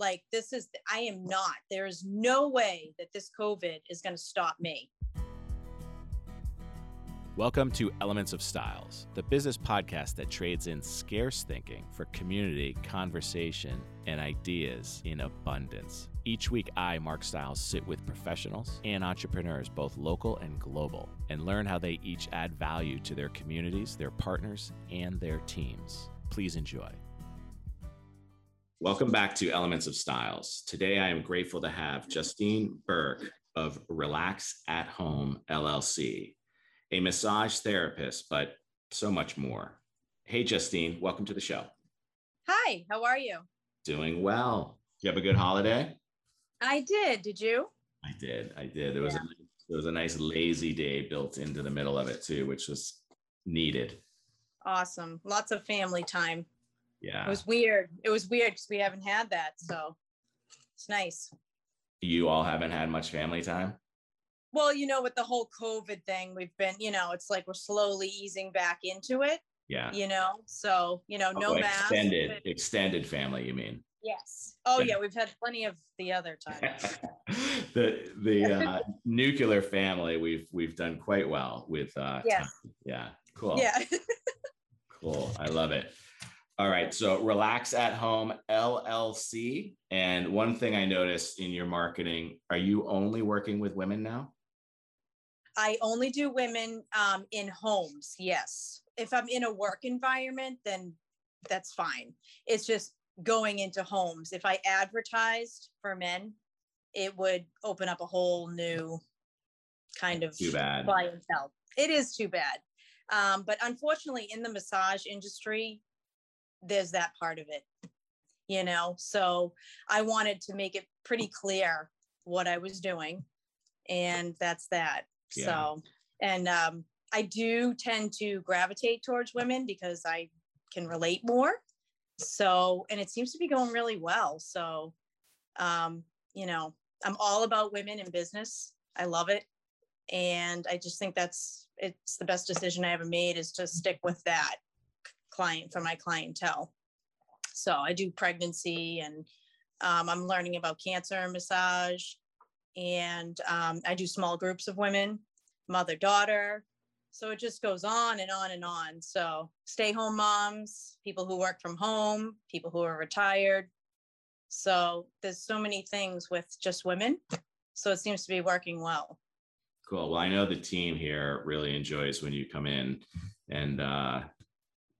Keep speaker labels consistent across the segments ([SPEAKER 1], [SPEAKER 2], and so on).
[SPEAKER 1] Like this is, I am not. There is no way that this COVID is going to stop me.
[SPEAKER 2] Welcome to Elements of Stiles, the business podcast that trades in scarce thinking for community, conversation, and ideas in abundance. Each week, I, Mark Stiles, sit with professionals and entrepreneurs, both local and global, and learn how they each add value to their communities, their partners, and their teams. Please enjoy. Welcome back to Elements of Stiles. Today, I am grateful to have Justine Burke of Relax at Home LLC a massage therapist, but so much more. Hey, Justine, welcome to the show.
[SPEAKER 1] Hi, how are you?
[SPEAKER 2] Doing well. You have a good holiday?
[SPEAKER 1] I did. Did you?
[SPEAKER 2] I did. I did. There was yeah. a there was a nice lazy day built into the middle of it too, which was needed.
[SPEAKER 1] Awesome. Lots of family time.
[SPEAKER 2] Yeah.
[SPEAKER 1] It was weird. It was weird because we haven't had that. So it's nice.
[SPEAKER 2] You all haven't had much family time?
[SPEAKER 1] Well, you know, with the whole COVID thing, we've been, you know, it's like we're slowly easing back into it.
[SPEAKER 2] Yeah.
[SPEAKER 1] You know, so, you know, no oh,
[SPEAKER 2] mask. Extended, but... extended family, you mean?
[SPEAKER 1] Yes. Oh, yeah. We've had plenty of the other times.
[SPEAKER 2] the the uh, nuclear family, we've we've done quite well with. Uh,
[SPEAKER 1] yes.
[SPEAKER 2] Yeah. Cool.
[SPEAKER 1] Yeah.
[SPEAKER 2] cool. I love it. All right. So relax at home LLC. And one thing I noticed in your marketing, are you only working with women now?
[SPEAKER 1] I only do women um, in homes. Yes. If I'm in a work environment, then that's fine. It's just going into homes. If I advertised for men, it would open up a whole new kind of
[SPEAKER 2] too bad.
[SPEAKER 1] clientele. It is too bad. Um, but unfortunately, in the massage industry, there's that part of it, you know? So I wanted to make it pretty clear what I was doing. And that's that. Yeah. So, and um, I do tend to gravitate towards women because I can relate more. So, and it seems to be going really well. So, um, you know, I'm all about women in business. I love it. And I just think that's it's the best decision I ever made is to stick with that client for my clientele. So I do pregnancy and um, I'm learning about cancer massage and um, I do small groups of women mother daughter. So it just goes on and on and on. So stay home moms, people who work from home, people who are retired. So there's so many things with just women. So it seems to be working well.
[SPEAKER 2] Cool. Well, I know the team here really enjoys when you come in and uh,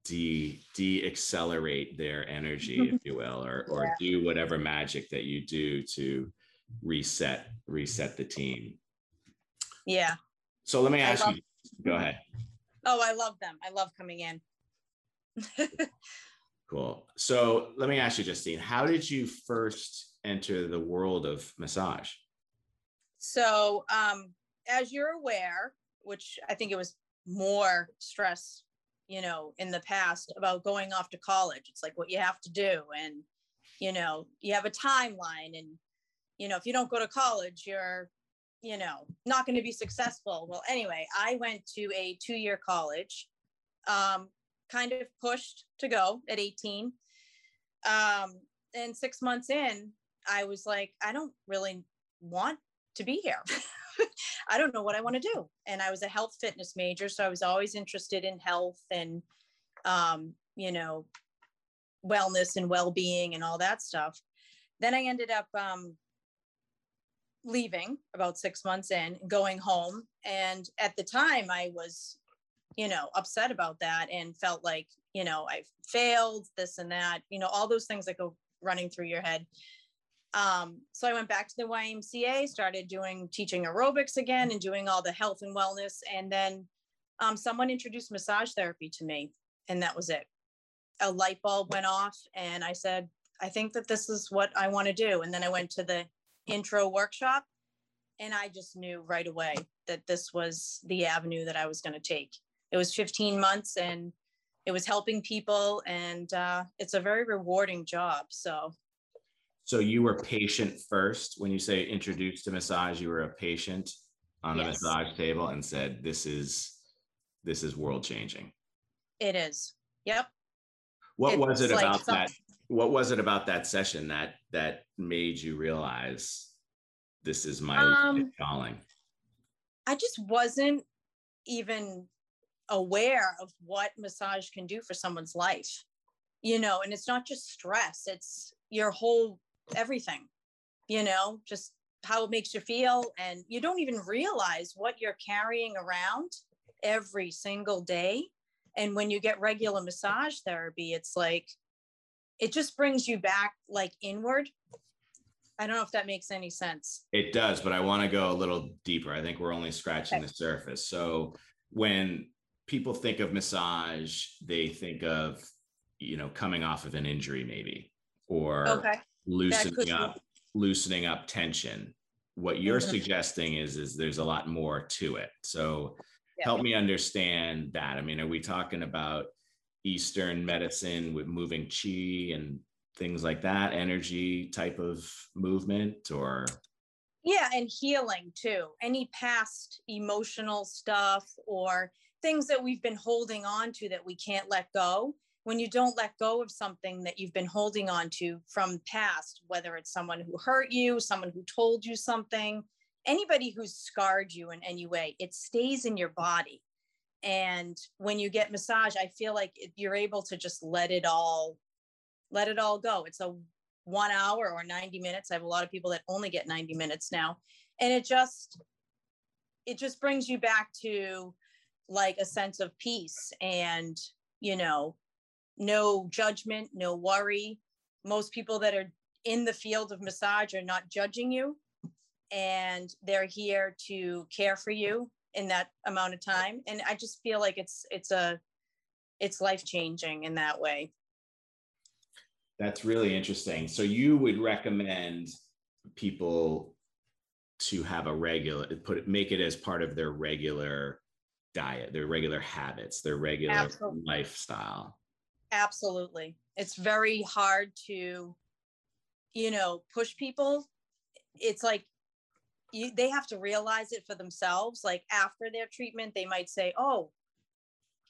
[SPEAKER 2] de de accelerate their energy, if you will, or or yeah. do whatever magic that you do to reset reset the team.
[SPEAKER 1] Yeah,
[SPEAKER 2] so let me ask love, you. Go ahead.
[SPEAKER 1] Oh, I love them. I love coming in.
[SPEAKER 2] cool. So let me ask you, Justine, how did you first enter the world of massage?
[SPEAKER 1] So, um, as you're aware, which I think it was more stress, you know, in the past about going off to college. It's like what you have to do. And, you know, you have a timeline. And, you know, if you don't go to college, you're you know, not going to be successful. Well, anyway, I went to a two year college, um, kind of pushed to go at 18. Um, and six months in, I was like, I don't really want to be here. I don't know what I want to do. And I was a health fitness major. So I was always interested in health and, um, you know, wellness and well being and all that stuff. Then I ended up um, leaving about six months in, going home. And at the time, I was, you know, upset about that and felt like, you know, I failed this and that, you know, all those things that go running through your head. Um, so I went back to the YMCA, started doing teaching aerobics again and doing all the health and wellness. And then um, someone introduced massage therapy to me, and that was it. A light bulb went off, and I said, I think that this is what I want to do. And then I went to the intro workshop. And I just knew right away that this was the avenue that I was going to take. It was 15 months and it was helping people, and uh, it's a very rewarding job. So,
[SPEAKER 2] so you were patient first when you say introduced to massage. You were a patient on the yes. massage table and said, "This is this is world changing."
[SPEAKER 1] It is. Yep.
[SPEAKER 2] What was it about that what was it about that session that that made you realize this is my
[SPEAKER 1] Um,
[SPEAKER 2] calling?
[SPEAKER 1] I just wasn't even aware of what massage can do for someone's life. You know, and it's not just stress, it's your whole everything, you know, just how it makes you feel. And you don't even realize what you're carrying around every single day. And when you get regular massage therapy, it's like, it just brings you back like inward. I don't know if that makes any sense.
[SPEAKER 2] It does, but I want to go a little deeper. I think we're only scratching
[SPEAKER 1] Okay.
[SPEAKER 2] the surface. So when people think of massage, they think of, you know, coming off of an injury maybe or
[SPEAKER 1] Okay.
[SPEAKER 2] Loosening
[SPEAKER 1] could be.
[SPEAKER 2] up loosening up tension. What you're
[SPEAKER 1] Mhm.
[SPEAKER 2] suggesting is is there's a lot more to it. So
[SPEAKER 1] Yeah.
[SPEAKER 2] help me understand that. I mean, are we talking about Eastern medicine with moving chi and things like that, energy type of movement, or
[SPEAKER 1] Yeah, and healing too. Any past emotional stuff or things that we've been holding on to that we can't let go. When you don't let go of something that you've been holding on to from past, whether it's someone who hurt you, someone who told you something, anybody who's scarred you in any way, it stays in your body. And when you get massage, I feel like you're able to just let it all let it all go. It's a one hour or 90 minutes. I have a lot of people that only get 90 minutes now. And it just it just brings you back to like a sense of peace and, you know, no judgment, no worry. Most people that are in the field of massage are not judging you and they're here to care for you in that amount of time and I just feel like it's it's a it's life changing in that way.
[SPEAKER 2] that's really interesting. So you would recommend people to have a regular put it make it as part of their regular diet, their regular habits, their regular
[SPEAKER 1] Absolutely.
[SPEAKER 2] lifestyle.
[SPEAKER 1] Absolutely. It's very hard to, you know, push people. It's like you, they have to realize it for themselves. Like after their treatment, they might say, oh,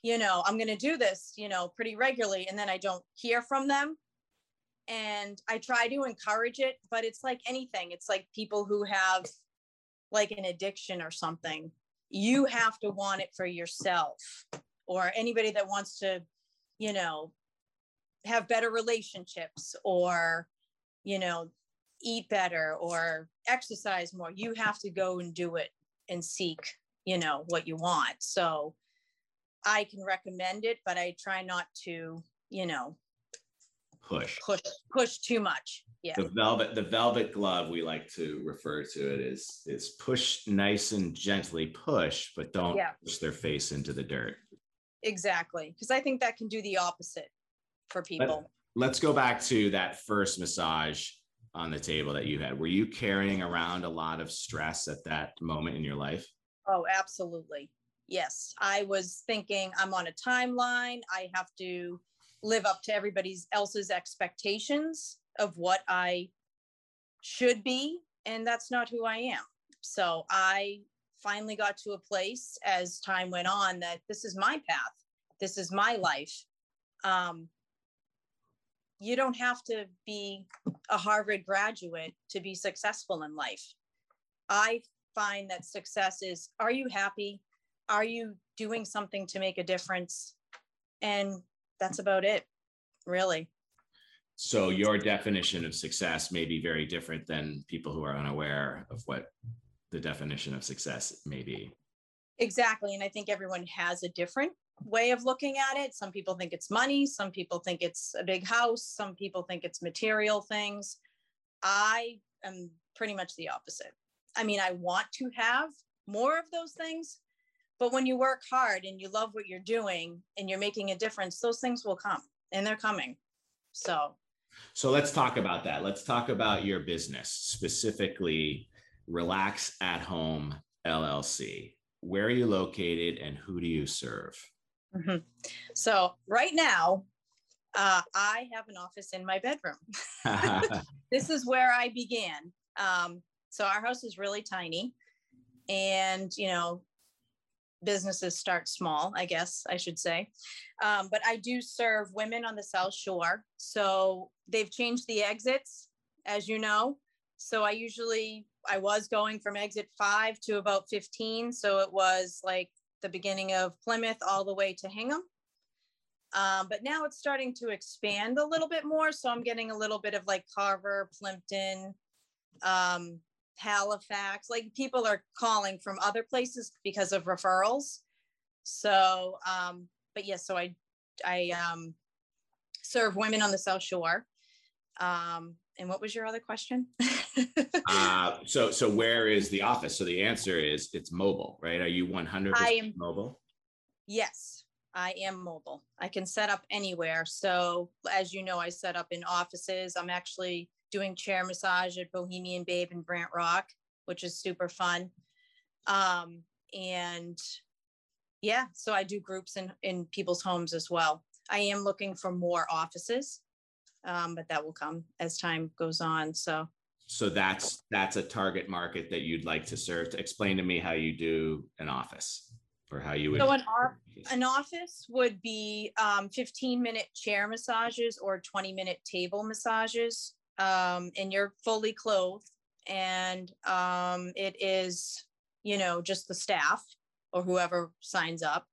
[SPEAKER 1] you know, I'm going to do this, you know, pretty regularly. And then I don't hear from them. And I try to encourage it, but it's like anything. It's like people who have like an addiction or something. You have to want it for yourself or anybody that wants to you know, have better relationships or, you know, eat better or exercise more. You have to go and do it and seek, you know, what you want. So I can recommend it, but I try not to, you know,
[SPEAKER 2] Push.
[SPEAKER 1] push push too much. Yeah.
[SPEAKER 2] The velvet, the velvet glove we like to refer to it is is push nice and gently push, but don't
[SPEAKER 1] Yeah.
[SPEAKER 2] push their face into the dirt.
[SPEAKER 1] Exactly. Because I think that can do the opposite for people.
[SPEAKER 2] Let's go back to that first massage on the table that you had. Were you carrying around a lot of stress at that moment in your life?
[SPEAKER 1] Oh, absolutely. Yes. I was thinking I'm on a timeline. I have to live up to everybody's else's expectations of what I should be. And that's not who I am. So I finally got to a place as time went on that this is my path. This is my life. Um, you don't have to be a Harvard graduate to be successful in life. I find that success is are you happy? Are you doing something to make a difference? And that's about it, really.
[SPEAKER 2] So your definition of success may be very different than people who are unaware of what the definition of success may be.
[SPEAKER 1] Exactly. And I think everyone has a different way of looking at it. Some people think it's money, some people think it's a big house, some people think it's material things. I am pretty much the opposite. I mean, I want to have more of those things, but when you work hard and you love what you're doing and you're making a difference, those things will come and they're coming. So,
[SPEAKER 2] So let's talk about that. Let's talk about your business, specifically Relax at Home LLC. Where are you located and who do you serve?
[SPEAKER 1] mhm. so right now, uh, I have an office in my bedroom. this is where I began. Um, so our house is really tiny, and you know, businesses start small, I guess I should say. Um, but I do serve women on the South Shore. So they've changed the exits, as you know. So I usually, I was going from exit five to about 15. So it was like the beginning of Plymouth all the way to Hingham. Um, but now it's starting to expand a little bit more. So I'm getting a little bit of like Carver, Plympton, um, Halifax. Like people are calling from other places because of referrals. So, um, but yes, yeah, so I, I um, serve women on the South Shore. Um, and what was your other question?
[SPEAKER 2] uh, so, so where is the office? So the answer is it's mobile, right? Are you 100% I am, mobile?
[SPEAKER 1] Yes, I am mobile. I can set up anywhere. So as you know, I set up in offices. I'm actually doing chair massage at Bohemian Babe in Brant Rock, which is super fun. Um, and yeah, so I do groups in, in people's homes as well. I am looking for more offices, um, but that will come as time goes on. So
[SPEAKER 2] so that's that's a target market that you'd like to serve. To explain to me how you do an office or how you would.
[SPEAKER 1] So an, an office would be um, 15 minute chair massages or 20 minute table massages um, and you're fully clothed and um, it is you know just the staff or whoever signs up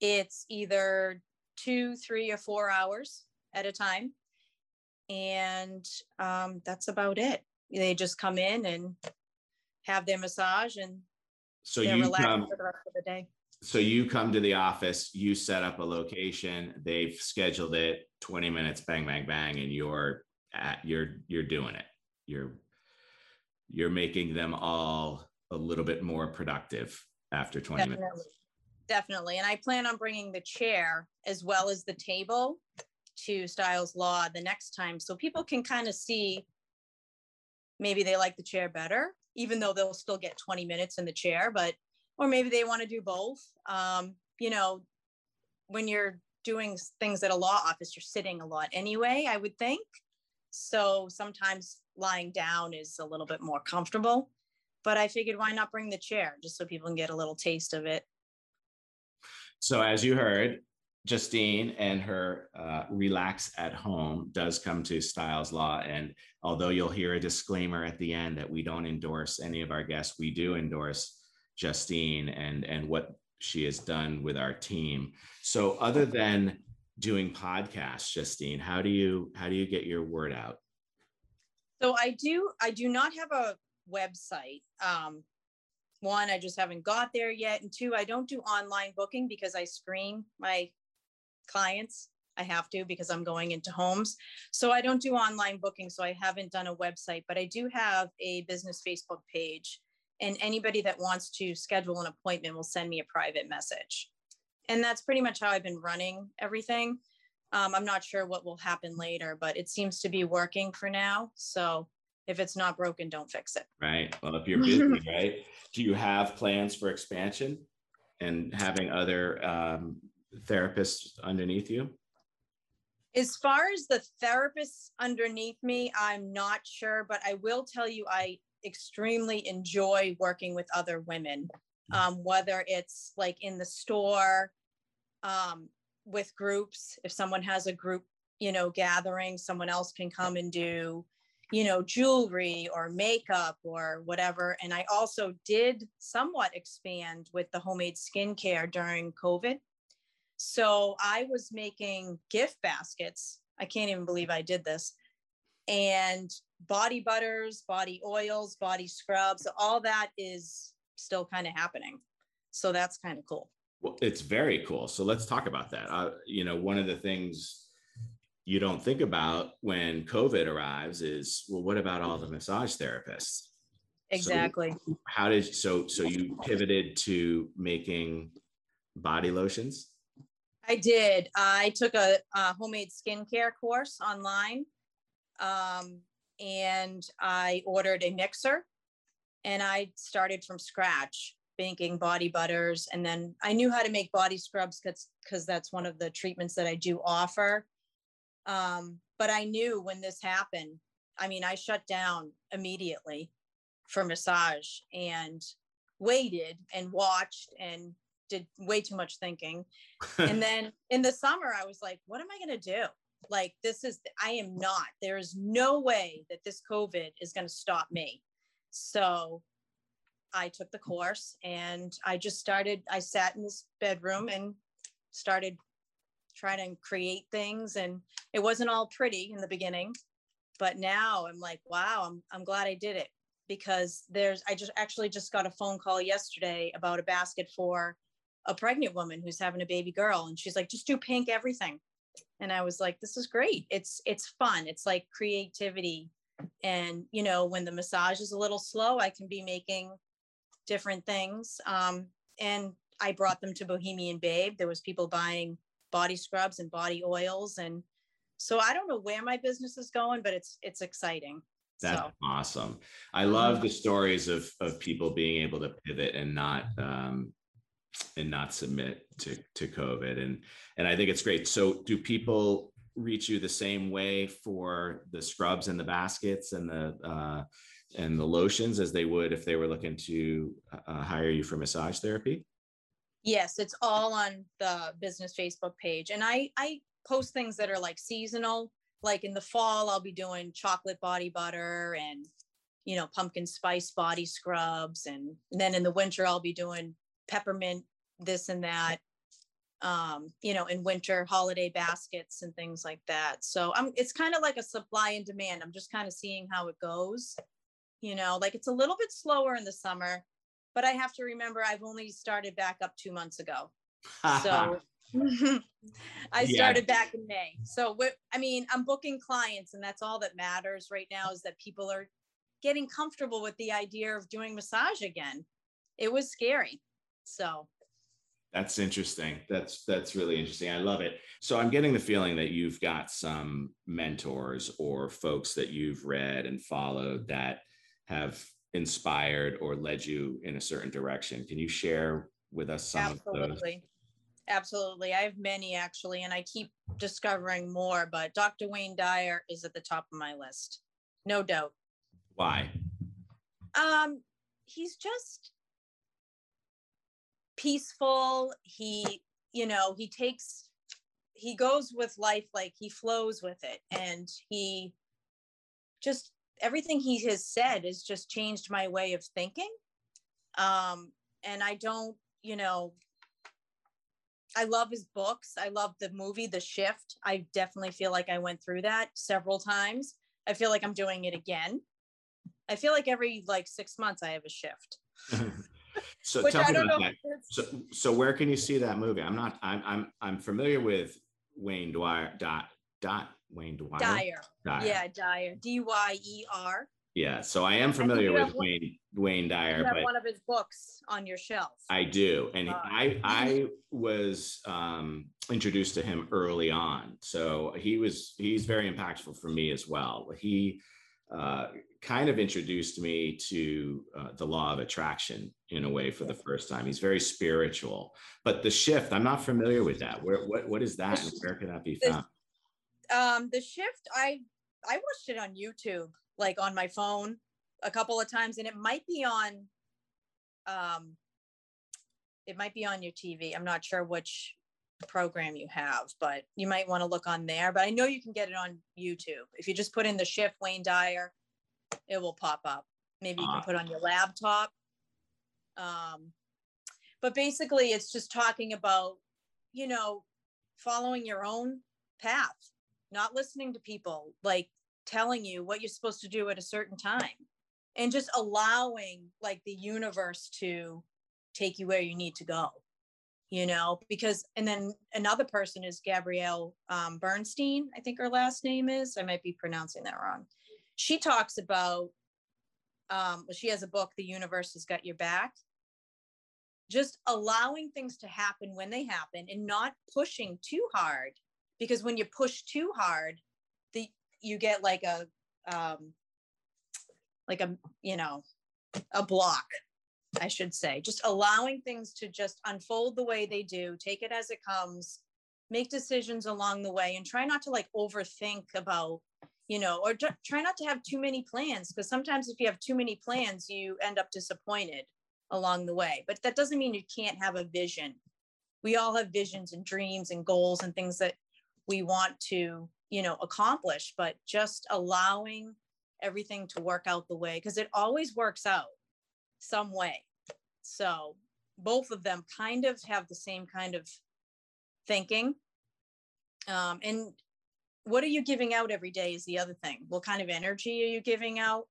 [SPEAKER 1] it's either two three or four hours at a time and um, that's about it. They just come in and have their massage and
[SPEAKER 2] so you come for the rest of the day. So you come to the office you set up a location they've scheduled it 20 minutes bang bang bang and you're at, you're you're doing it. You're you're making them all a little bit more productive after 20
[SPEAKER 1] definitely.
[SPEAKER 2] minutes
[SPEAKER 1] definitely. And i plan on bringing the chair as well as the table to stiles law the next time so people can kind of see maybe they like the chair better even though they'll still get 20 minutes in the chair but or maybe they want to do both um, you know when you're doing things at a law office you're sitting a lot anyway i would think so sometimes lying down is a little bit more comfortable. But I figured why not bring the chair just so people can get a little taste of it.
[SPEAKER 2] So, as you heard, Justine and her uh, Relax at Home does come to Stiles Law. And although you'll hear a disclaimer at the end that we don't endorse any of our guests, we do endorse Justine and, and what she has done with our team. So, other than doing podcasts, Justine? How do you how do you get your word out?
[SPEAKER 1] So I do I do not have a website. Um, one, I just haven't got there yet, and two, I don't do online booking because I screen my clients. I have to because I'm going into homes. So I don't do online booking. So I haven't done a website, but I do have a business Facebook page. And anybody that wants to schedule an appointment will send me a private message and that's pretty much how I've been running everything. Um, I'm not sure what will happen later, but it seems to be working for now. So if it's not broken, don't fix it.
[SPEAKER 2] Right. Well, if you're busy, right? Do you have plans for expansion and having other um, therapists underneath you?
[SPEAKER 1] As far as the therapists underneath me, I'm not sure, but I will tell you I extremely enjoy working with other women, um, whether it's like in the store, um, with groups. If someone has a group, you know, gathering, someone else can come and do, you know, jewelry or makeup or whatever. And I also did somewhat expand with the homemade skincare during COVID. So I was making gift baskets. I can't even believe I did this. And body butters, body oils, body scrubs, all that is still kind of happening. So that's kind of cool.
[SPEAKER 2] Well, it's very cool. So let's talk about that. Uh, you know, one of the things you don't think about when COVID arrives is, well, what about all the massage therapists?
[SPEAKER 1] Exactly.
[SPEAKER 2] So how did so so you pivoted to making body lotions?
[SPEAKER 1] I did. I took a, a homemade skincare course online, um, and I ordered a mixer, and I started from scratch making body butters. And then I knew how to make body scrubs because that's one of the treatments that I do offer. Um, but I knew when this happened, I mean, I shut down immediately for massage and waited and watched and did way too much thinking. and then in the summer, I was like, what am I going to do? Like, this is, I am not, there is no way that this COVID is going to stop me. So I took the course and I just started, I sat in this bedroom and started trying to create things. And it wasn't all pretty in the beginning, but now I'm like, wow, I'm, I'm glad I did it because there's, I just actually just got a phone call yesterday about a basket for a pregnant woman who's having a baby girl. And she's like, just do pink everything. And I was like, this is great. It's, it's fun. It's like creativity. And, you know, when the massage is a little slow, I can be making different things. Um, and I brought them to Bohemian Babe. There was people buying body scrubs and body oils. And so I don't know where my business is going, but it's it's exciting.
[SPEAKER 2] That's so. awesome. I love mm-hmm. the stories of of people being able to pivot and not um, and not submit to to COVID. And and I think it's great. So do people reach you the same way for the scrubs and the baskets and the uh, and the lotions as they would if they were looking to uh, hire you for massage therapy?
[SPEAKER 1] Yes, it's all on the business Facebook page. And I I post things that are like seasonal. Like in the fall, I'll be doing chocolate body butter and you know pumpkin spice body scrubs, and, and then in the winter I'll be doing peppermint this and that. Um, you know, in winter holiday baskets and things like that. So I'm it's kind of like a supply and demand. I'm just kind of seeing how it goes. You know, like it's a little bit slower in the summer but I have to remember I've only started back up two months ago. So I started yeah. back in May. So I mean, I'm booking clients and that's all that matters right now is that people are getting comfortable with the idea of doing massage again. It was scary. So
[SPEAKER 2] that's interesting. That's that's really interesting. I love it. So I'm getting the feeling that you've got some mentors or folks that you've read and followed that have inspired or led you in a certain direction. Can you share with us some
[SPEAKER 1] Absolutely. Absolutely. I have many actually, and I keep discovering more, but Dr. Wayne Dyer is at the top of my list. No doubt.
[SPEAKER 2] Why?
[SPEAKER 1] Um, he's just peaceful. He, you know, he takes he goes with life like he flows with it and he just everything he has said has just changed my way of thinking. Um, and I don't, you know, I love his books. I love the movie, The Shift. I definitely feel like I went through that several times. I feel like I'm doing it again. I feel like every like six months I have a shift.
[SPEAKER 2] so tell me about that. So, so where can you see that movie? I'm not. I'm. I'm. I'm familiar with Wayne Dwyer. Dot. Dot. Wayne Dwyer.
[SPEAKER 1] Dyer. Dyer. Yeah, Dyer. D Y E R.
[SPEAKER 2] Yeah, so I am familiar with Wayne Wayne Dyer.
[SPEAKER 1] You have but one of his books on your shelf.
[SPEAKER 2] I do, and uh, I I was um, introduced to him early on, so he was he's very impactful for me as well. He uh, kind of introduced me to uh, the law of attraction in a way for the first time. He's very spiritual, but the shift I'm not familiar with that. Where what what is that, and where can that be found?
[SPEAKER 1] um the shift i i watched it on youtube like on my phone a couple of times and it might be on um it might be on your tv i'm not sure which program you have but you might want to look on there but i know you can get it on youtube. If you just put in the shift wayne dyer it will pop up. Maybe you can put on your laptop. Um but basically it's just talking about you know following your own path not listening to people like telling you what you're supposed to do at a certain time and just allowing like the universe to take you where you need to go you know because and then another person is gabrielle um, bernstein i think her last name is i might be pronouncing that wrong. She talks about um, well, she has a book the universe has got your back. Just allowing things to happen when they happen and not pushing too hard because when you push too hard the you get like a um like a you know a block i should say just allowing things to just unfold the way they do take it as it comes make decisions along the way and try not to like overthink about you know or try not to have too many plans because sometimes if you have too many plans you end up disappointed along the way but that doesn't mean you can't have a vision. We all have visions and dreams and goals and things that we want to, you know, accomplish, but just allowing everything to work out the way because it always works out some way. So both of them kind of have the same kind of thinking. Um, and what are you giving out every day is the other thing. What kind of energy are you giving out?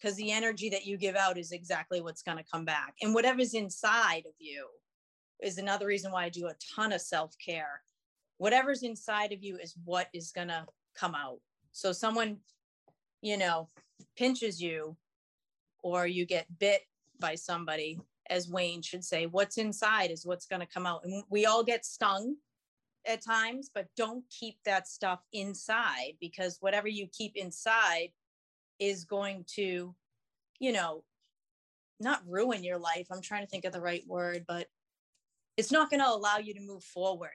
[SPEAKER 1] Because the energy that you give out is exactly what's going to come back. And whatever's inside of you is another reason why I do a ton of self care. Whatever's inside of you is what is going to come out. So someone, you know, pinches you or you get bit by somebody, as Wayne should say, what's inside is what's going to come out. And we all get stung at times, but don't keep that stuff inside because whatever you keep inside is going to, you know, not ruin your life. I'm trying to think of the right word, but it's not going to allow you to move forward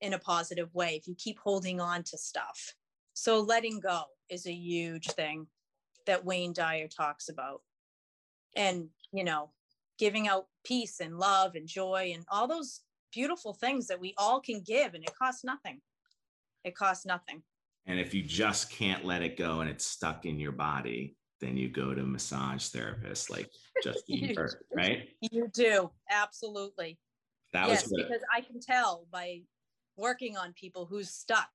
[SPEAKER 1] in a positive way if you keep holding on to stuff. So letting go is a huge thing that Wayne Dyer talks about. And, you know, giving out peace and love and joy and all those beautiful things that we all can give and it costs nothing. It costs nothing.
[SPEAKER 2] And if you just can't let it go and it's stuck in your body, then you go to massage therapist like Justine Burke, right?
[SPEAKER 1] You do. Absolutely. That yes, was because I can tell by working on people who's stuck,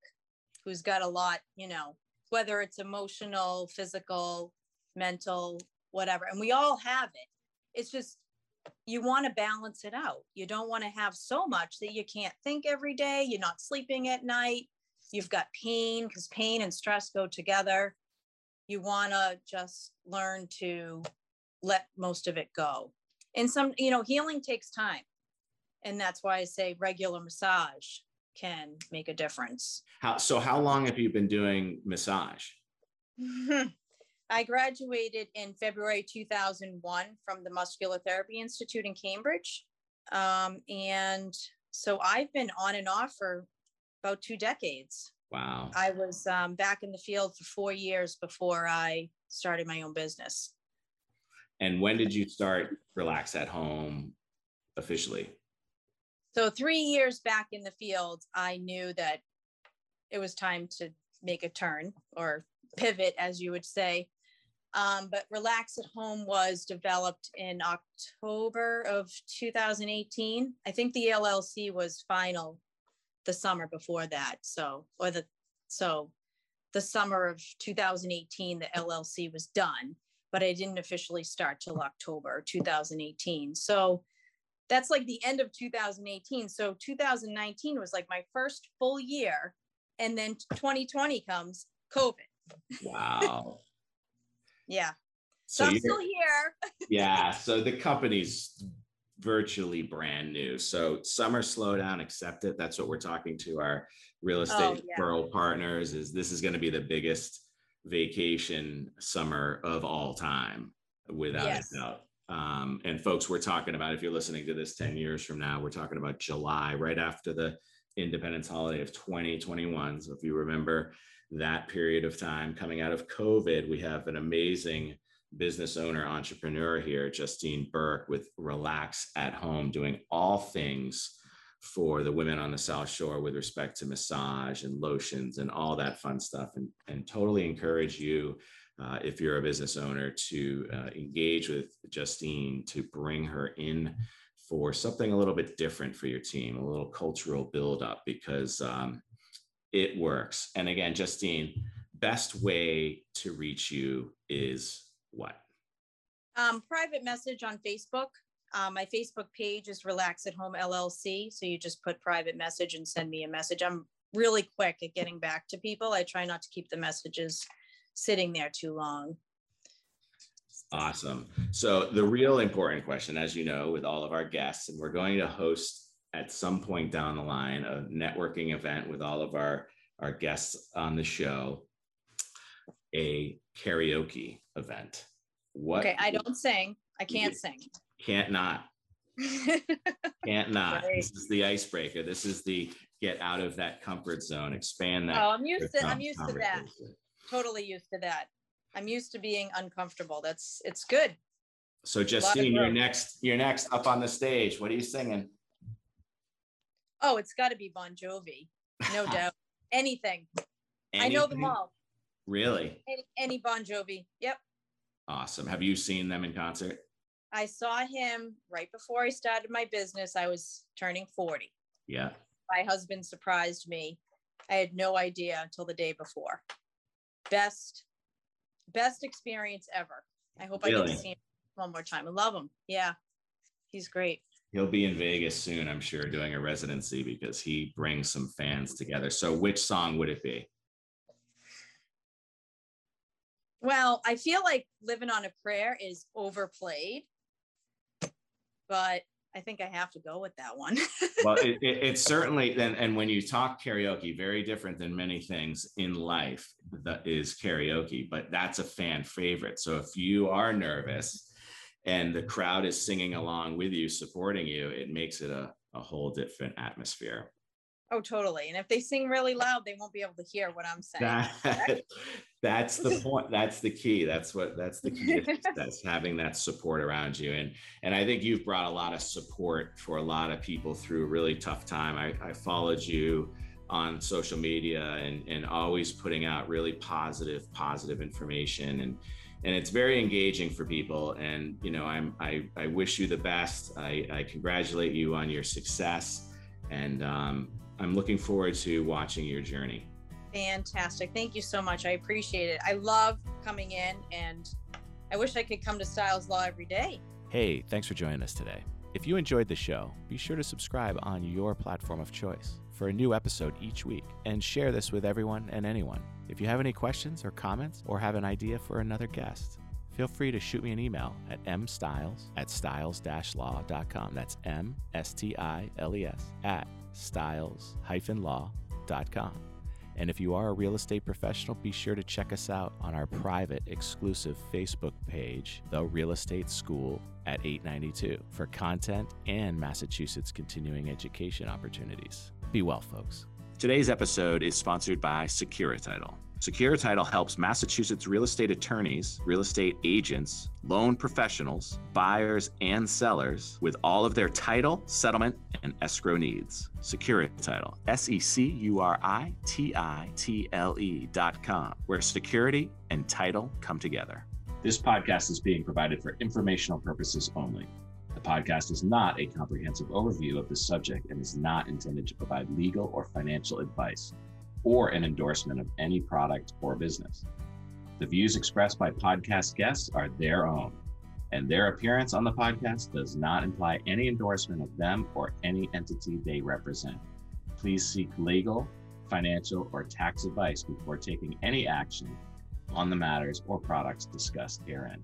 [SPEAKER 1] who's got a lot, you know, whether it's emotional, physical, mental, whatever. And we all have it. It's just you want to balance it out. You don't want to have so much that you can't think every day. You're not sleeping at night. You've got pain because pain and stress go together. You want to just learn to let most of it go. And some, you know, healing takes time. And that's why I say regular massage can make a difference.
[SPEAKER 2] How so how long have you been doing massage?
[SPEAKER 1] I graduated in February 2001 from the Muscular Therapy Institute in Cambridge. Um, and so I've been on and off for about two decades.
[SPEAKER 2] Wow.
[SPEAKER 1] I was um, back in the field for four years before I started my own business.
[SPEAKER 2] And when did you start Relax at Home officially?
[SPEAKER 1] So, three years back in the field, I knew that it was time to make a turn or pivot, as you would say. Um, but Relax at Home was developed in October of 2018. I think the LLC was final the summer before that. So, or the, so the summer of 2018, the LLC was done, but I didn't officially start till October 2018. So that's like the end of 2018. So 2019 was like my first full year. And then 2020 comes COVID.
[SPEAKER 2] Wow.
[SPEAKER 1] Yeah. So, so I'm still here.
[SPEAKER 2] yeah. So the company's virtually brand new. So summer slowdown, accept it. That's what we're talking to our real estate oh, yeah. partners is this is going to be the biggest vacation summer of all time without yes. a doubt. Um, and folks, we're talking about if you're listening to this 10 years from now, we're talking about July, right after the independence holiday of 2021. So if you remember that period of time coming out of COVID, we have an amazing business owner entrepreneur here, Justine Burke, with Relax at Home, doing all things for the women on the South Shore with respect to massage and lotions and all that fun stuff. And, and totally encourage you, uh, if you're a business owner, to uh, engage with Justine to bring her in for something a little bit different for your team, a little cultural buildup, because um, it works. And again, Justine, best way to reach you is what?
[SPEAKER 1] Um, private message on Facebook. Um, my Facebook page is Relax at Home LLC. So you just put private message and send me a message. I'm really quick at getting back to people. I try not to keep the messages sitting there too long.
[SPEAKER 2] Awesome. So the real important question, as you know, with all of our guests, and we're going to host at some point down the line a networking event with all of our our guests on the show a karaoke event.
[SPEAKER 1] What okay i don't sing. I can't sing.
[SPEAKER 2] Can't not. Can't not. Right. this is the icebreaker. This is the get out of that comfort zone expand that
[SPEAKER 1] oh i'm used to i'm used to that. totally used to that. I'm used to being uncomfortable. That's it's good.
[SPEAKER 2] So justine you're next you're next up on the stage what are you singing
[SPEAKER 1] Oh, it's got to be Bon Jovi, no doubt. Anything. Anything. I know them all.
[SPEAKER 2] Really?
[SPEAKER 1] Any, any Bon Jovi. Yep.
[SPEAKER 2] Awesome. Have you seen them in concert?
[SPEAKER 1] I saw him right before I started my business. I was turning 40.
[SPEAKER 2] Yeah.
[SPEAKER 1] My husband surprised me. I had no idea until the day before. Best, best experience ever. I hope really? I get to see him one more time. I love him. Yeah. He's great.
[SPEAKER 2] He'll be in Vegas soon, I'm sure, doing a residency because he brings some fans together. So, which song would it be?
[SPEAKER 1] Well, I feel like Living on a Prayer is overplayed, but I think I have to go with that one.
[SPEAKER 2] well, it, it, it's certainly, and, and when you talk karaoke, very different than many things in life that is karaoke, but that's a fan favorite. So if you are nervous and the crowd is singing along with you, supporting you, it makes it a, a whole different atmosphere.
[SPEAKER 1] Oh, totally. And if they sing really loud, they won't be able to hear what I'm saying.
[SPEAKER 2] That, that's the point. That's the key. That's what that's the key. that's having that support around you. And and I think you've brought a lot of support for a lot of people through a really tough time. I, I followed you on social media and and always putting out really positive, positive information. And and it's very engaging for people. And you know, I'm I, I wish you the best. I, I congratulate you on your success. And um, I'm looking forward to watching your journey.
[SPEAKER 1] Fantastic. Thank you so much. I appreciate it. I love coming in and I wish I could come to Stiles Law every day.
[SPEAKER 2] Hey, thanks for joining us today. If you enjoyed the show, be sure to subscribe on your platform of choice for a new episode each week and share this with everyone and anyone. If you have any questions or comments or have an idea for another guest, feel free to shoot me an email at mstiles at styles-law.com. That's M S T I L E S at styles-law.com. And if you are a real estate professional, be sure to check us out on our private exclusive Facebook page, The Real Estate School at 892, for content and Massachusetts continuing education opportunities. Be well, folks. Today's episode is sponsored by Securititle. Securititle helps Massachusetts real estate attorneys, real estate agents, loan professionals, buyers, and sellers with all of their title, settlement, and escrow needs. Securititle, S E C U R I T I T L E dot com, where security and title come together. This podcast is being provided for informational purposes only. Podcast is not a comprehensive overview of the subject and is not intended to provide legal or financial advice or an endorsement of any product or business. The views expressed by podcast guests are their own, and their appearance on the podcast does not imply any endorsement of them or any entity they represent. Please seek legal, financial, or tax advice before taking any action on the matters or products discussed herein.